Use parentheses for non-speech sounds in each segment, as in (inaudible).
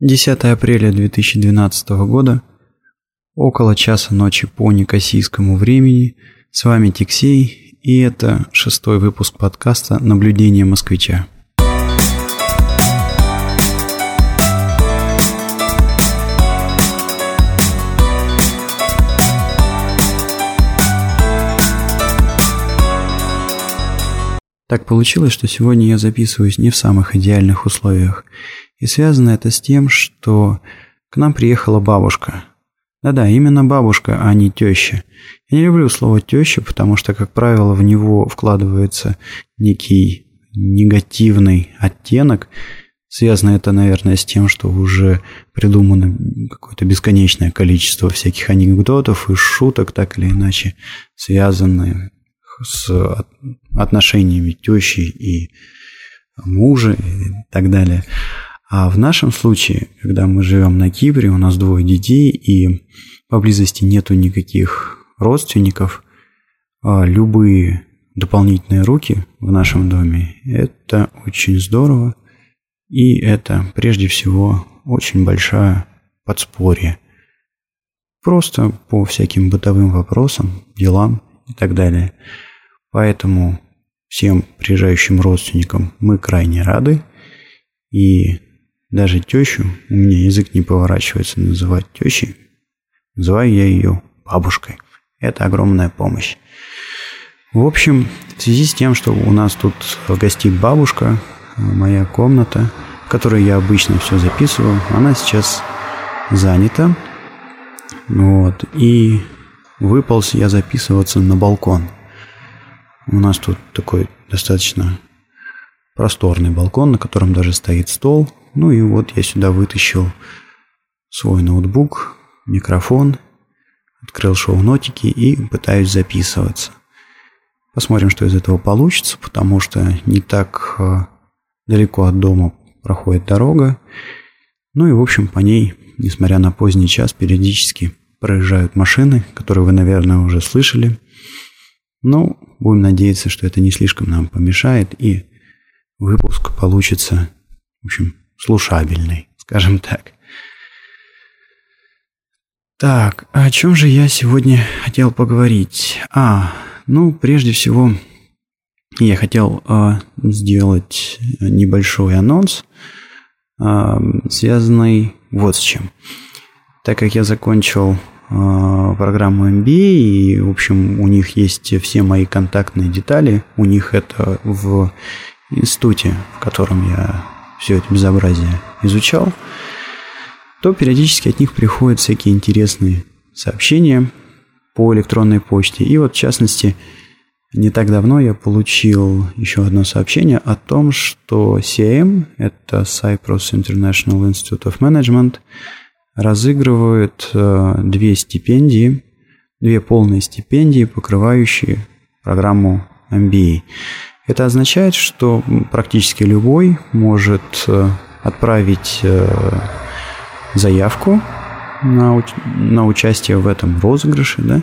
10 апреля 2012 года, около часа ночи по некосийскому времени. С вами Тиксей, и это шестой выпуск подкаста «Наблюдение москвича». Так получилось, что сегодня я записываюсь не в самых идеальных условиях. И связано это с тем, что к нам приехала бабушка. Да-да, именно бабушка, а не теща. Я не люблю слово теща, потому что, как правило, в него вкладывается некий негативный оттенок. Связано это, наверное, с тем, что уже придумано какое-то бесконечное количество всяких анекдотов и шуток, так или иначе связанные с отношениями тещи и мужа и так далее. А в нашем случае, когда мы живем на Кипре, у нас двое детей и поблизости нету никаких родственников, а любые дополнительные руки в нашем доме – это очень здорово, и это прежде всего очень большое подспорье. Просто по всяким бытовым вопросам, делам и так далее. Поэтому всем приезжающим родственникам мы крайне рады. И даже тещу, у меня язык не поворачивается называть тещей, называю я ее бабушкой. Это огромная помощь. В общем, в связи с тем, что у нас тут гостит бабушка, моя комната, в которой я обычно все записываю, она сейчас занята. Вот. И выполз я записываться на балкон. У нас тут такой достаточно просторный балкон, на котором даже стоит стол. Ну и вот я сюда вытащил свой ноутбук, микрофон, открыл шоу-нотики и пытаюсь записываться. Посмотрим, что из этого получится, потому что не так э, далеко от дома проходит дорога. Ну и, в общем, по ней, несмотря на поздний час, периодически проезжают машины, которые вы, наверное, уже слышали. Ну, будем надеяться, что это не слишком нам помешает, и выпуск получится, в общем, слушабельный, скажем так. Так, о чем же я сегодня хотел поговорить? А, ну, прежде всего, я хотел э, сделать небольшой анонс, э, связанный вот с чем. Так как я закончил Э, программу MBA, и, в общем, у них есть все мои контактные детали. У них это в институте, в котором я все это безобразие изучал, то периодически от них приходят всякие интересные сообщения по электронной почте. И вот, в частности, не так давно я получил еще одно сообщение о том, что CIM, это Cyprus International Institute of Management, разыгрывают э, две стипендии, две полные стипендии, покрывающие программу MBA. Это означает, что практически любой может э, отправить э, заявку на, на участие в этом розыгрыше, да,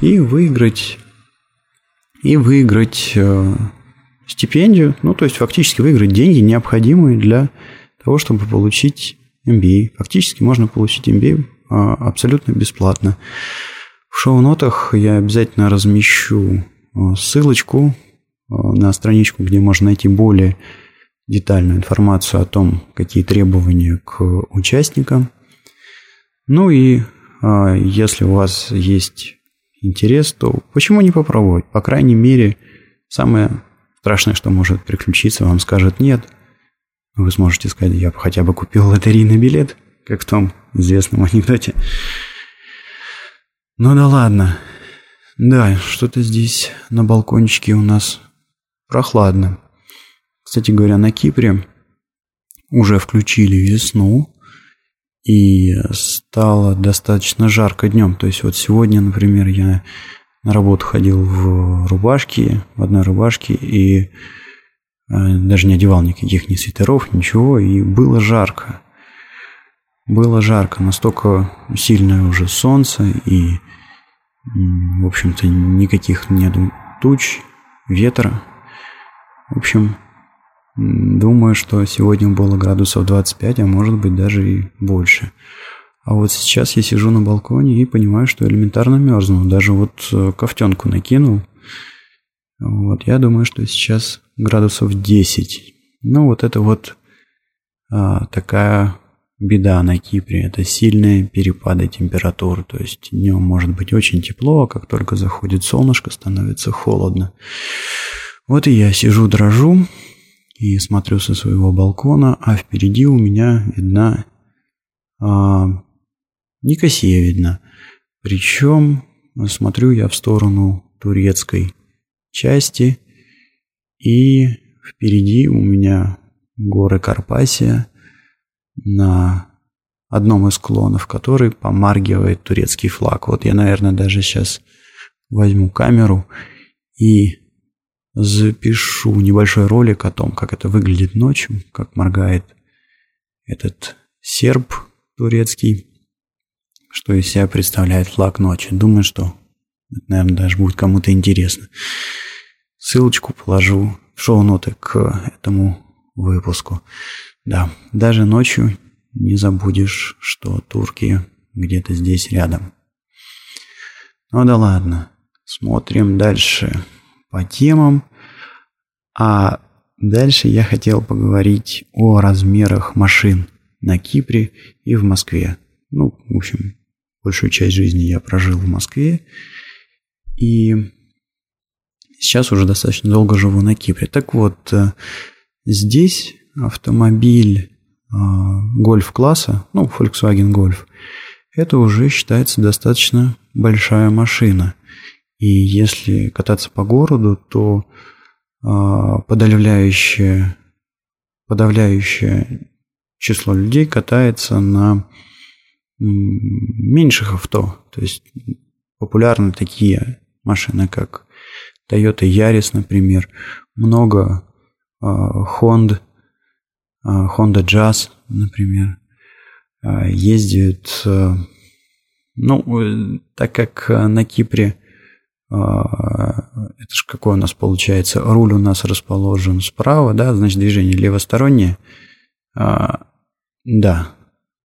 и выиграть и выиграть стипендию, ну, то есть фактически выиграть деньги, необходимые для того, чтобы получить MBA. Фактически можно получить MBA а, абсолютно бесплатно. В шоу-нотах я обязательно размещу а, ссылочку на страничку, где можно найти более детальную информацию о том, какие требования к участникам. Ну и если у вас есть интерес, то почему не попробовать? По крайней мере, самое страшное, что может приключиться, вам скажет нет – вы сможете сказать, я бы хотя бы купил лотерейный билет, как в том известном анекдоте. Ну да ладно. Да, что-то здесь на балкончике у нас прохладно. Кстати говоря, на Кипре уже включили весну, и стало достаточно жарко днем. То есть вот сегодня, например, я на работу ходил в рубашке, в одной рубашке, и Э, даже не одевал никаких ни свитеров, ничего, и было жарко. Было жарко, настолько сильное уже солнце, и, в общем-то, никаких нет туч, ветра. В общем, Думаю, что сегодня было градусов 25, а может быть даже и больше. А вот сейчас я сижу на балконе и понимаю, что элементарно мерзну. Даже вот э, кофтенку накинул. Вот я думаю, что сейчас градусов 10. Ну вот это вот а, такая беда на Кипре. Это сильные перепады температур. То есть днем может быть очень тепло, а как только заходит солнышко, становится холодно. Вот и я сижу, дрожу и смотрю со своего балкона, а впереди у меня видна а, Никосия видна. Причем смотрю я в сторону турецкой части, и впереди у меня горы Карпасия, на одном из склонов который помаргивает турецкий флаг. Вот я, наверное, даже сейчас возьму камеру и запишу небольшой ролик о том, как это выглядит ночью, как моргает этот серб турецкий, что из себя представляет флаг ночи. Думаю, что это, наверное, даже будет кому-то интересно. Ссылочку положу в шоу-ноты к этому выпуску. Да, даже ночью не забудешь, что турки где-то здесь рядом. Ну да ладно, смотрим дальше по темам. А дальше я хотел поговорить о размерах машин на Кипре и в Москве. Ну, в общем, большую часть жизни я прожил в Москве. И сейчас уже достаточно долго живу на Кипре. Так вот, э, здесь автомобиль гольф-класса, ну, Volkswagen Golf, это уже считается достаточно большая машина. И если кататься по городу, то подавляющее, подавляющее число людей катается на меньших авто. То есть популярны такие машины, как Toyota Yaris, например, много Honda, Honda Jazz, например, ездят, ну, так как на Кипре это же какой у нас получается, руль у нас расположен справа, да, значит движение левостороннее. Да,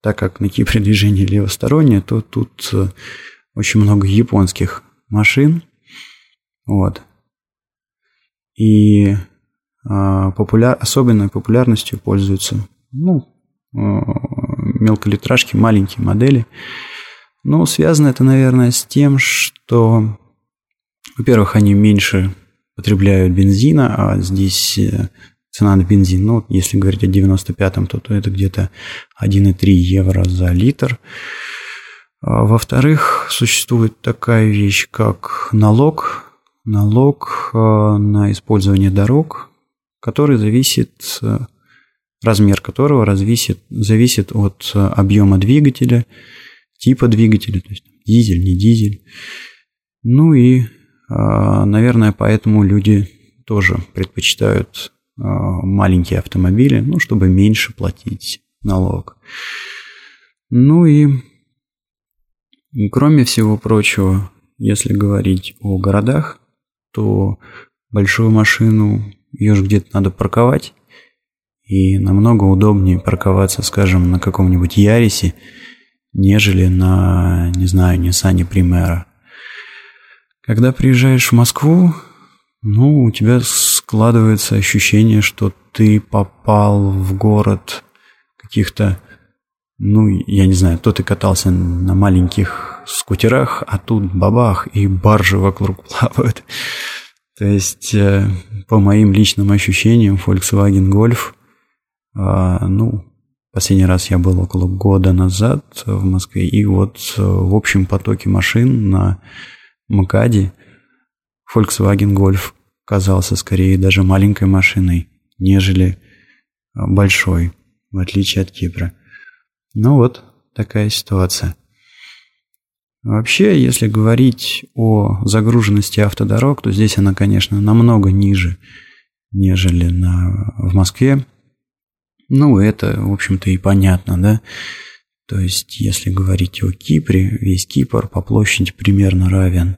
так как на Кипре (laughs) движение левостороннее, то тут очень много японских машин. Вот. И а, популяр... особенной популярностью пользуются ну, а, мелколитражки, маленькие модели. Но связано это, наверное, с тем, что, во-первых, они меньше потребляют бензина, а здесь э, цена на бензин, ну, если говорить о 95-м, то, то это где-то 1,3 евро за литр. А, во-вторых, существует такая вещь, как налог, налог на использование дорог, который зависит, э, размер которого зависит, зависит от э, объема двигателя, типа двигателя, то есть дизель, не дизель. Ну и, э, наверное, поэтому люди тоже предпочитают маленькие автомобили, ну, чтобы меньше платить налог. Ну и, кроме всего прочего, если говорить о городах, то большую машину ее же где-то надо парковать. И намного удобнее парковаться, скажем, на каком-нибудь Ярисе, нежели на, не знаю, Ниссане Примера. Когда приезжаешь в Москву, ну, у тебя складывается ощущение, что ты попал в город каких-то, ну, я не знаю, то ты катался на маленьких скутерах, а тут бабах, и баржи вокруг (laughs) плавают. То есть, э, по моим личным ощущениям, Volkswagen Golf, а, ну, последний раз я был около года назад в Москве, и вот э, в общем потоке машин на МКАДе Volkswagen Golf казался скорее даже маленькой машиной, нежели э, большой, в отличие от Кипра. Ну вот, такая ситуация. Вообще, если говорить о загруженности автодорог, то здесь она, конечно, намного ниже, нежели на, в Москве. Ну, это, в общем-то, и понятно, да? То есть, если говорить о Кипре, весь Кипр по площади примерно равен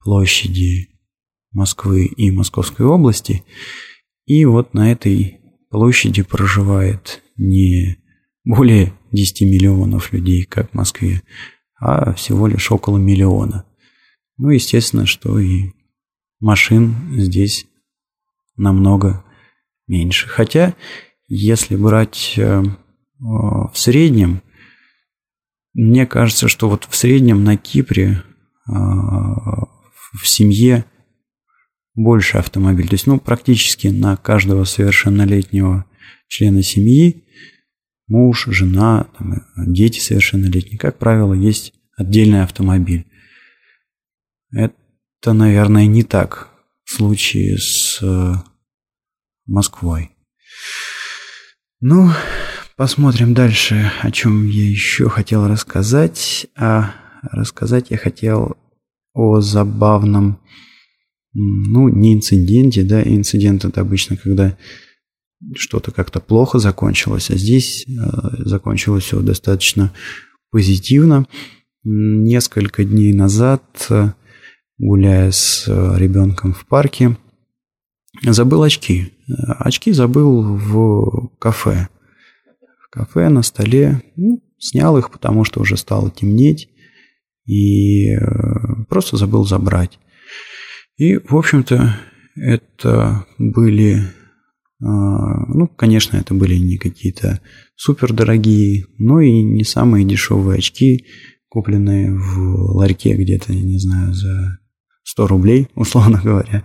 площади Москвы и Московской области. И вот на этой площади проживает не более 10 миллионов людей, как в Москве, а всего лишь около миллиона. Ну, естественно, что и машин здесь намного меньше. Хотя, если брать э, в среднем, мне кажется, что вот в среднем на Кипре э, в семье больше автомобиль. То есть, ну, практически на каждого совершеннолетнего члена семьи, муж, жена, там, дети совершеннолетние, как правило, есть отдельный автомобиль. Это, наверное, не так в случае с э, Москвой. Ну, посмотрим дальше, о чем я еще хотел рассказать. А рассказать я хотел о забавном ну, не инциденте, да, инцидент это обычно, когда что-то как-то плохо закончилось, а здесь э, закончилось все достаточно позитивно. Несколько дней назад, э, гуляя с э, ребенком в парке, забыл очки. Э, очки забыл в кафе. Кафе на столе. Ну, снял их, потому что уже стало темнеть. И э, просто забыл забрать. И, в общем-то, это были, а, ну, конечно, это были не какие-то супер дорогие, но и не самые дешевые очки, купленные в ларьке где-то, не знаю, за 100 рублей, (laughs) условно говоря.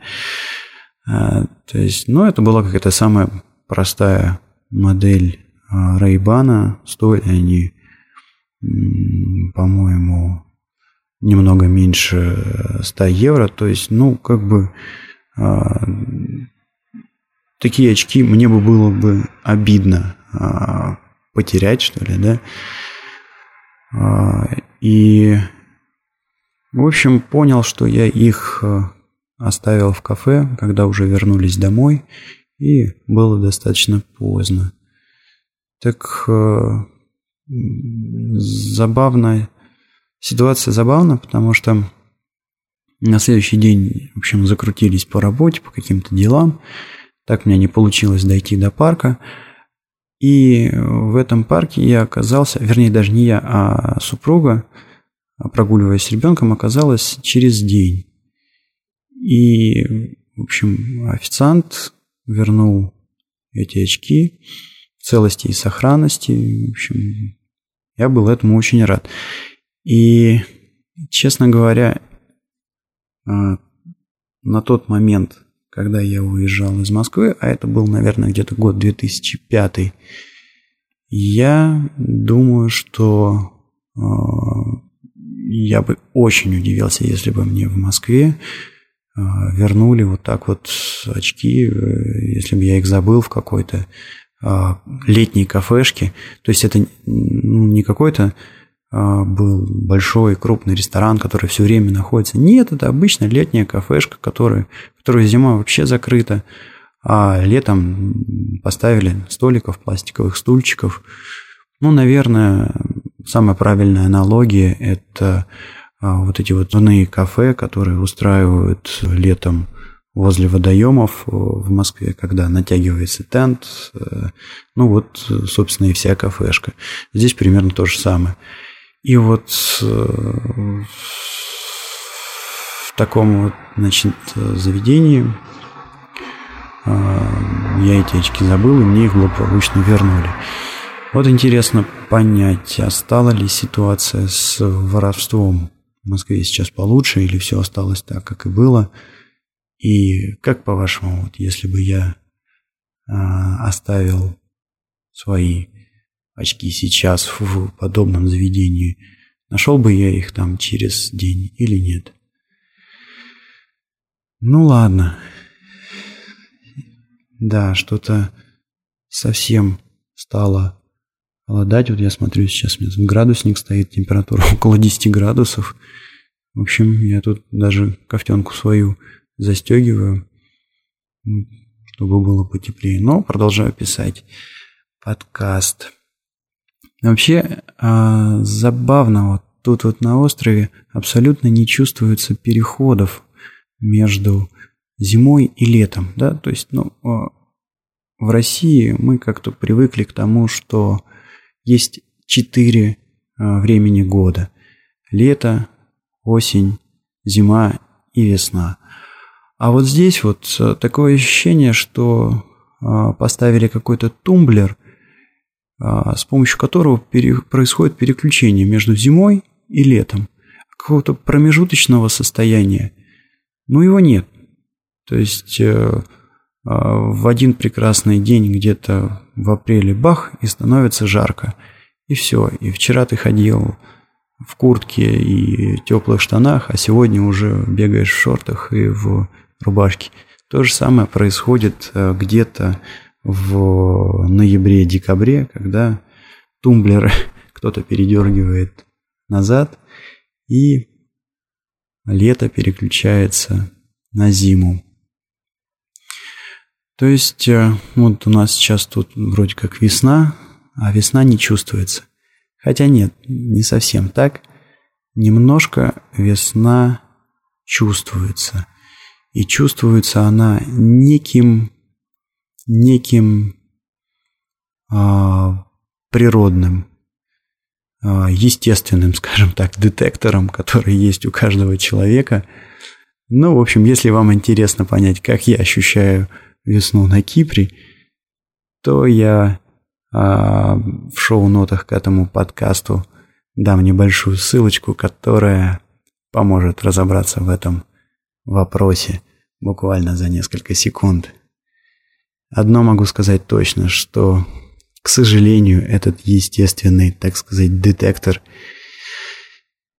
А, то есть, ну, это была какая-то самая простая модель Рейбана. Стоили они, по-моему, немного меньше 100 евро. То есть, ну, как бы а, такие очки мне бы было бы обидно а, потерять, что ли, да. А, и, в общем, понял, что я их оставил в кафе, когда уже вернулись домой, и было достаточно поздно. Так а, забавно Ситуация забавна, потому что на следующий день, в общем, закрутились по работе, по каким-то делам. Так мне не получилось дойти до парка. И в этом парке я оказался, вернее, даже не я, а супруга, прогуливаясь с ребенком, оказалась через день. И, в общем, официант вернул эти очки целости и сохранности. В общем, я был этому очень рад. И, честно говоря, а, на тот момент, когда я уезжал из Москвы, а это был, наверное, где-то год 2005, я думаю, что а, я бы очень удивился, если бы мне в Москве а, вернули вот так вот очки, э, если бы я их забыл в какой-то летней кафешке. То есть это ну, не какой-то а, был большой крупный ресторан, который все время находится. Нет, это обычная летняя кафешка, которая, которая зима вообще закрыта, а летом поставили столиков, пластиковых стульчиков. Ну, наверное, самая правильная аналогия – это а, вот эти вот зоны кафе, которые устраивают летом возле водоемов в Москве, когда натягивается тент. Э, ну вот, собственно, и вся кафешка. Здесь примерно то же самое. И вот э, в таком вот, значит, заведении э, я эти очки забыл, и мне их благополучно вернули. Вот интересно понять, а стала ли ситуация с воровством в Москве сейчас получше, или все осталось так, как и было. И как по-вашему, вот если бы я а, оставил свои очки сейчас в подобном заведении, нашел бы я их там через день или нет. Ну ладно. Да, что-то совсем стало холодать. Вот я смотрю, сейчас у меня градусник стоит, температура (laughs) около 10 градусов. В общем, я тут даже кофтенку свою застегиваю, чтобы было потеплее. Но продолжаю писать подкаст. Вообще а, забавно, вот тут вот на острове абсолютно не чувствуется переходов между зимой и летом, да, то есть, ну, а, в России мы как-то привыкли к тому, что есть четыре а, времени года. Лето, осень, зима и весна. А вот здесь вот э, такое ощущение, что а, поставили какой-то тумблер, а, с помощью которого происходит переключение между зимой и летом. Какого-то промежуточного состояния. Ну, его нет. То есть э, в один прекрасный день где-то в апреле бах и становится жарко. И все. И вчера ты ходил в куртке и теплых штанах, а сегодня уже бегаешь в шортах и в рубашке. То же самое происходит э, где-то в ноябре-декабре, когда тумблер (laughs) кто-то передергивает назад, и лето переключается на зиму. То есть э, вот у нас сейчас тут вроде как весна, а весна не чувствуется. Хотя нет, не совсем так. Немножко весна чувствуется. И чувствуется она неким, неким а, природным, а, естественным, (laughs) скажем так, детектором, который есть у каждого человека. Ну, в общем, если вам интересно понять, как я ощущаю весну на Кипре, то я а, в шоу-нотах к этому подкасту дам небольшую ссылочку, которая поможет разобраться в этом вопросе буквально за несколько секунд. Одно могу сказать точно, что, к сожалению, этот естественный, так сказать, детектор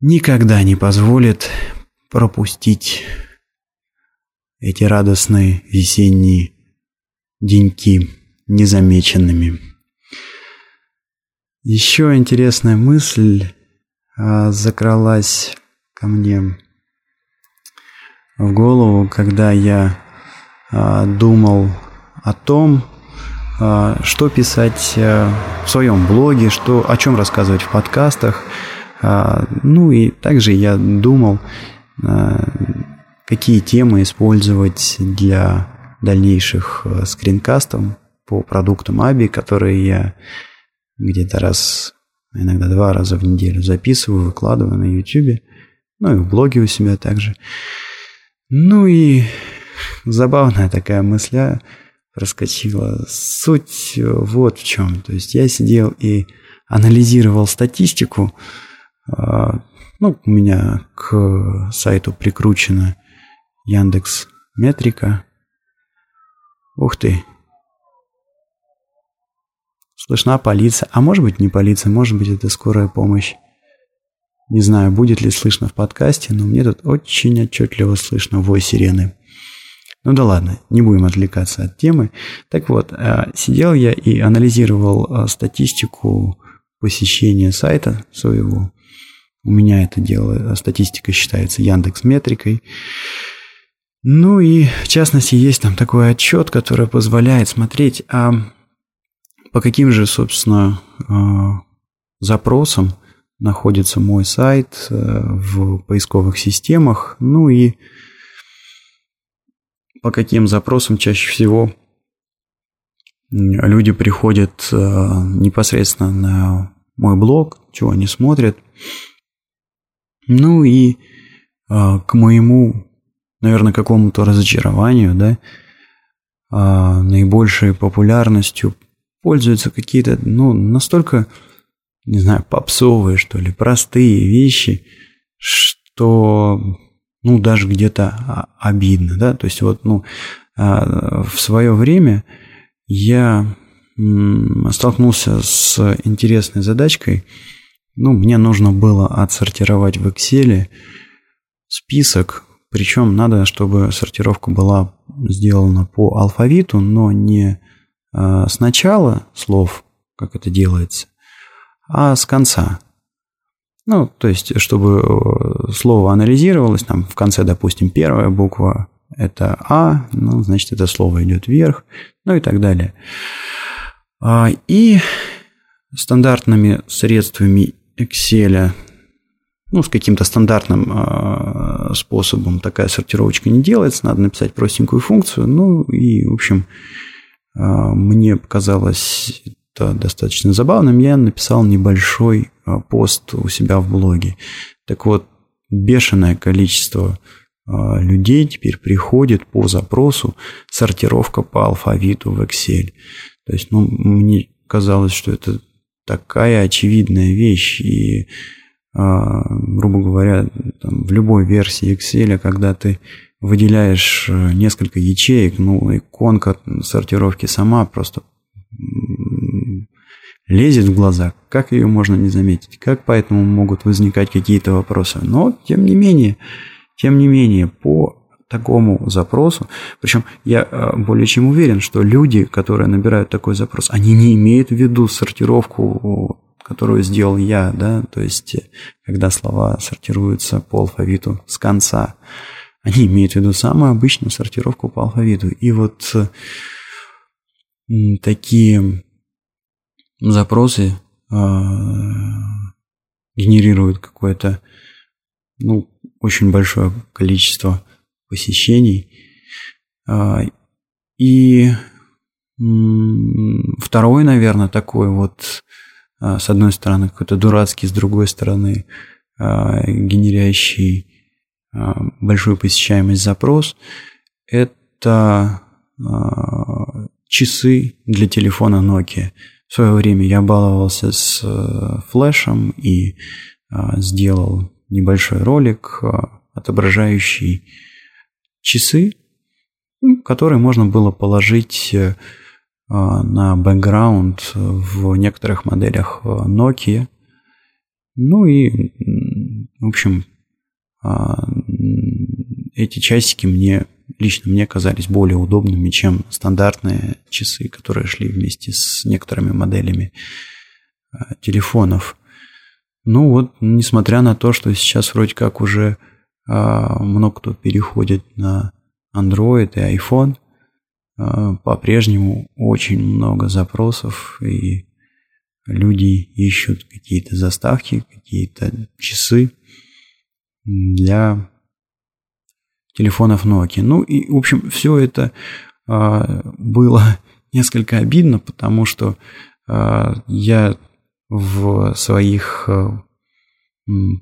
никогда не позволит пропустить эти радостные весенние деньки незамеченными. Еще интересная мысль а, закралась ко мне в голову, когда я а, думал о том, а, что писать а, в своем блоге, что, о чем рассказывать в подкастах. А, ну и также я думал, какие темы использовать для дальнейших а, скринкастов по продуктам ABI, которые я где-то раз, иногда два раза в неделю записываю, выкладываю на YouTube, ну и в блоге у себя также. Ну и забавная такая мысля проскочила. Суть вот в чем. То есть я сидел и анализировал статистику. А, ну, у меня к сайту прикручена Яндекс Метрика. Ух ты, Слышна полиция. А может быть не полиция, может быть это скорая помощь. Не знаю, будет ли слышно в подкасте, но мне тут очень отчетливо слышно вой сирены. Ну да ладно, не будем отвлекаться от темы. Так вот, э, сидел я и анализировал э, статистику посещения сайта своего. У меня это дело, э, статистика считается Яндекс Метрикой. Ну и в частности есть там такой отчет, который позволяет смотреть, а по каким же, собственно, запросам находится мой сайт э, в поисковых системах, ну и по каким запросам чаще всего люди приходят э, непосредственно на мой блог, чего они смотрят. Ну и а, к моему, наверное, какому-то разочарованию, да, наибольшей популярностью пользуются какие-то, ну, настолько, не знаю, попсовые, что ли, простые вещи, что, ну, даже где-то обидно, да, то есть вот, ну, а, в свое время я столкнулся с интересной задачкой, ну, мне нужно было отсортировать в Excel список, причем надо, чтобы сортировка была сделана по алфавиту, но не Э, с начала слов, как это делается, а с конца. Ну, то есть, чтобы э, слово анализировалось, там в конце, допустим, первая буква – это А, ну, значит, это слово идет вверх, ну и так далее. А, и стандартными средствами Excel, ну, с каким-то стандартным э, способом такая сортировочка не делается, надо написать простенькую функцию, ну и, в общем, мне показалось это достаточно забавным, я написал небольшой пост у себя в блоге. Так вот, бешеное количество людей теперь приходит по запросу сортировка по алфавиту в Excel. То есть, ну, мне казалось, что это такая очевидная вещь, и, грубо говоря, там, в любой версии Excel, когда ты выделяешь э, несколько ячеек, ну, иконка сортировки сама просто лезет в глаза. Как ее можно не заметить? Как поэтому могут возникать какие-то вопросы? Но, тем не менее, тем не менее, по такому запросу, причем я э, более чем уверен, что люди, которые набирают такой запрос, они не имеют в виду сортировку, которую сделал я, да, то есть э, когда слова сортируются по алфавиту с конца. Они имеют в виду самую обычную сортировку по алфавиту. И вот такие запросы а, генерируют какое-то ну, очень большое количество посещений. А, и второй, наверное, такой вот, а, с одной стороны, какой-то дурацкий, с другой стороны, генерящий большую посещаемость запрос, это часы для телефона Nokia. В свое время я баловался с э, флешем и а, сделал небольшой ролик, а, отображающий часы, которые можно было положить э, а, на бэкграунд в некоторых моделях э, Nokia. Ну и, в общем, эти часики мне лично мне казались более удобными, чем стандартные часы, которые шли вместе с некоторыми моделями а, телефонов. Ну вот, несмотря на то, что сейчас вроде как уже а, много кто переходит на Android и iPhone, а, по-прежнему очень много запросов, и люди ищут какие-то заставки, какие-то часы для телефонов Nokia. Ну и, в общем, все это а, было (laughs) несколько обидно, потому что а, я в своих а,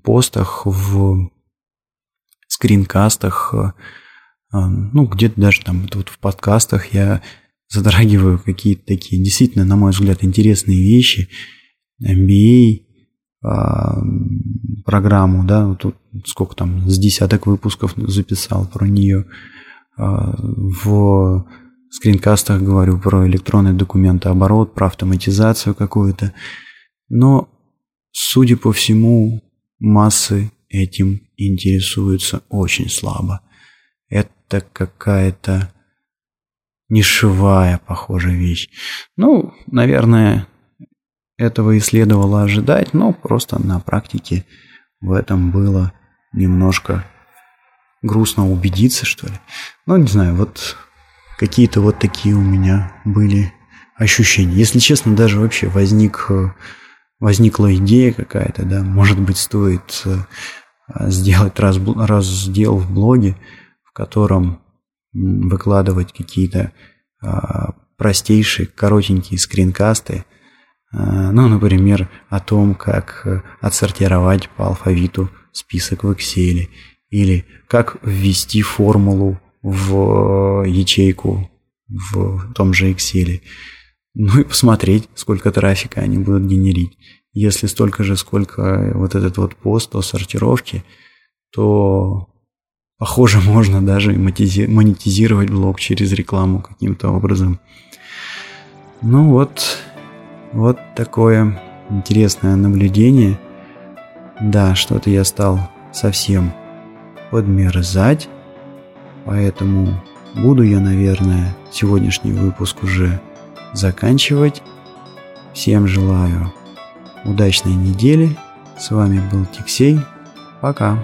постах, в скринкастах, а, ну, где-то даже там вот в подкастах я затрагиваю какие-то такие действительно, на мой взгляд, интересные вещи. MBA, программу, да, тут сколько там, с десяток выпусков записал про нее. А, в скринкастах говорю про электронный документооборот, про автоматизацию какую-то. Но, судя по всему, массы этим интересуются очень слабо. Это какая-то нишевая, похожая вещь. Ну, наверное, этого и следовало ожидать, но просто на практике в этом было немножко грустно убедиться, что ли. Ну, не знаю, вот какие-то вот такие у меня были ощущения. Если честно, даже вообще возник, возникла идея какая-то, да, может быть, стоит э, сделать раз, раздел в блоге, в котором выкладывать какие-то а, простейшие, коротенькие скринкасты, ну, например, о том, как э, отсортировать по алфавиту список в Excel, или как ввести формулу в э, ячейку в том же Excel. Ну и посмотреть, сколько трафика они будут генерить. Если столько же, сколько вот этот вот пост о сортировке, то, похоже, (laughs) можно даже монетизировать блог через рекламу каким-то образом. Ну вот, вот такое интересное наблюдение. Да, что-то я стал совсем подмерзать, поэтому буду я, наверное, сегодняшний выпуск уже заканчивать. Всем желаю удачной недели. С вами был Тиксей. Пока.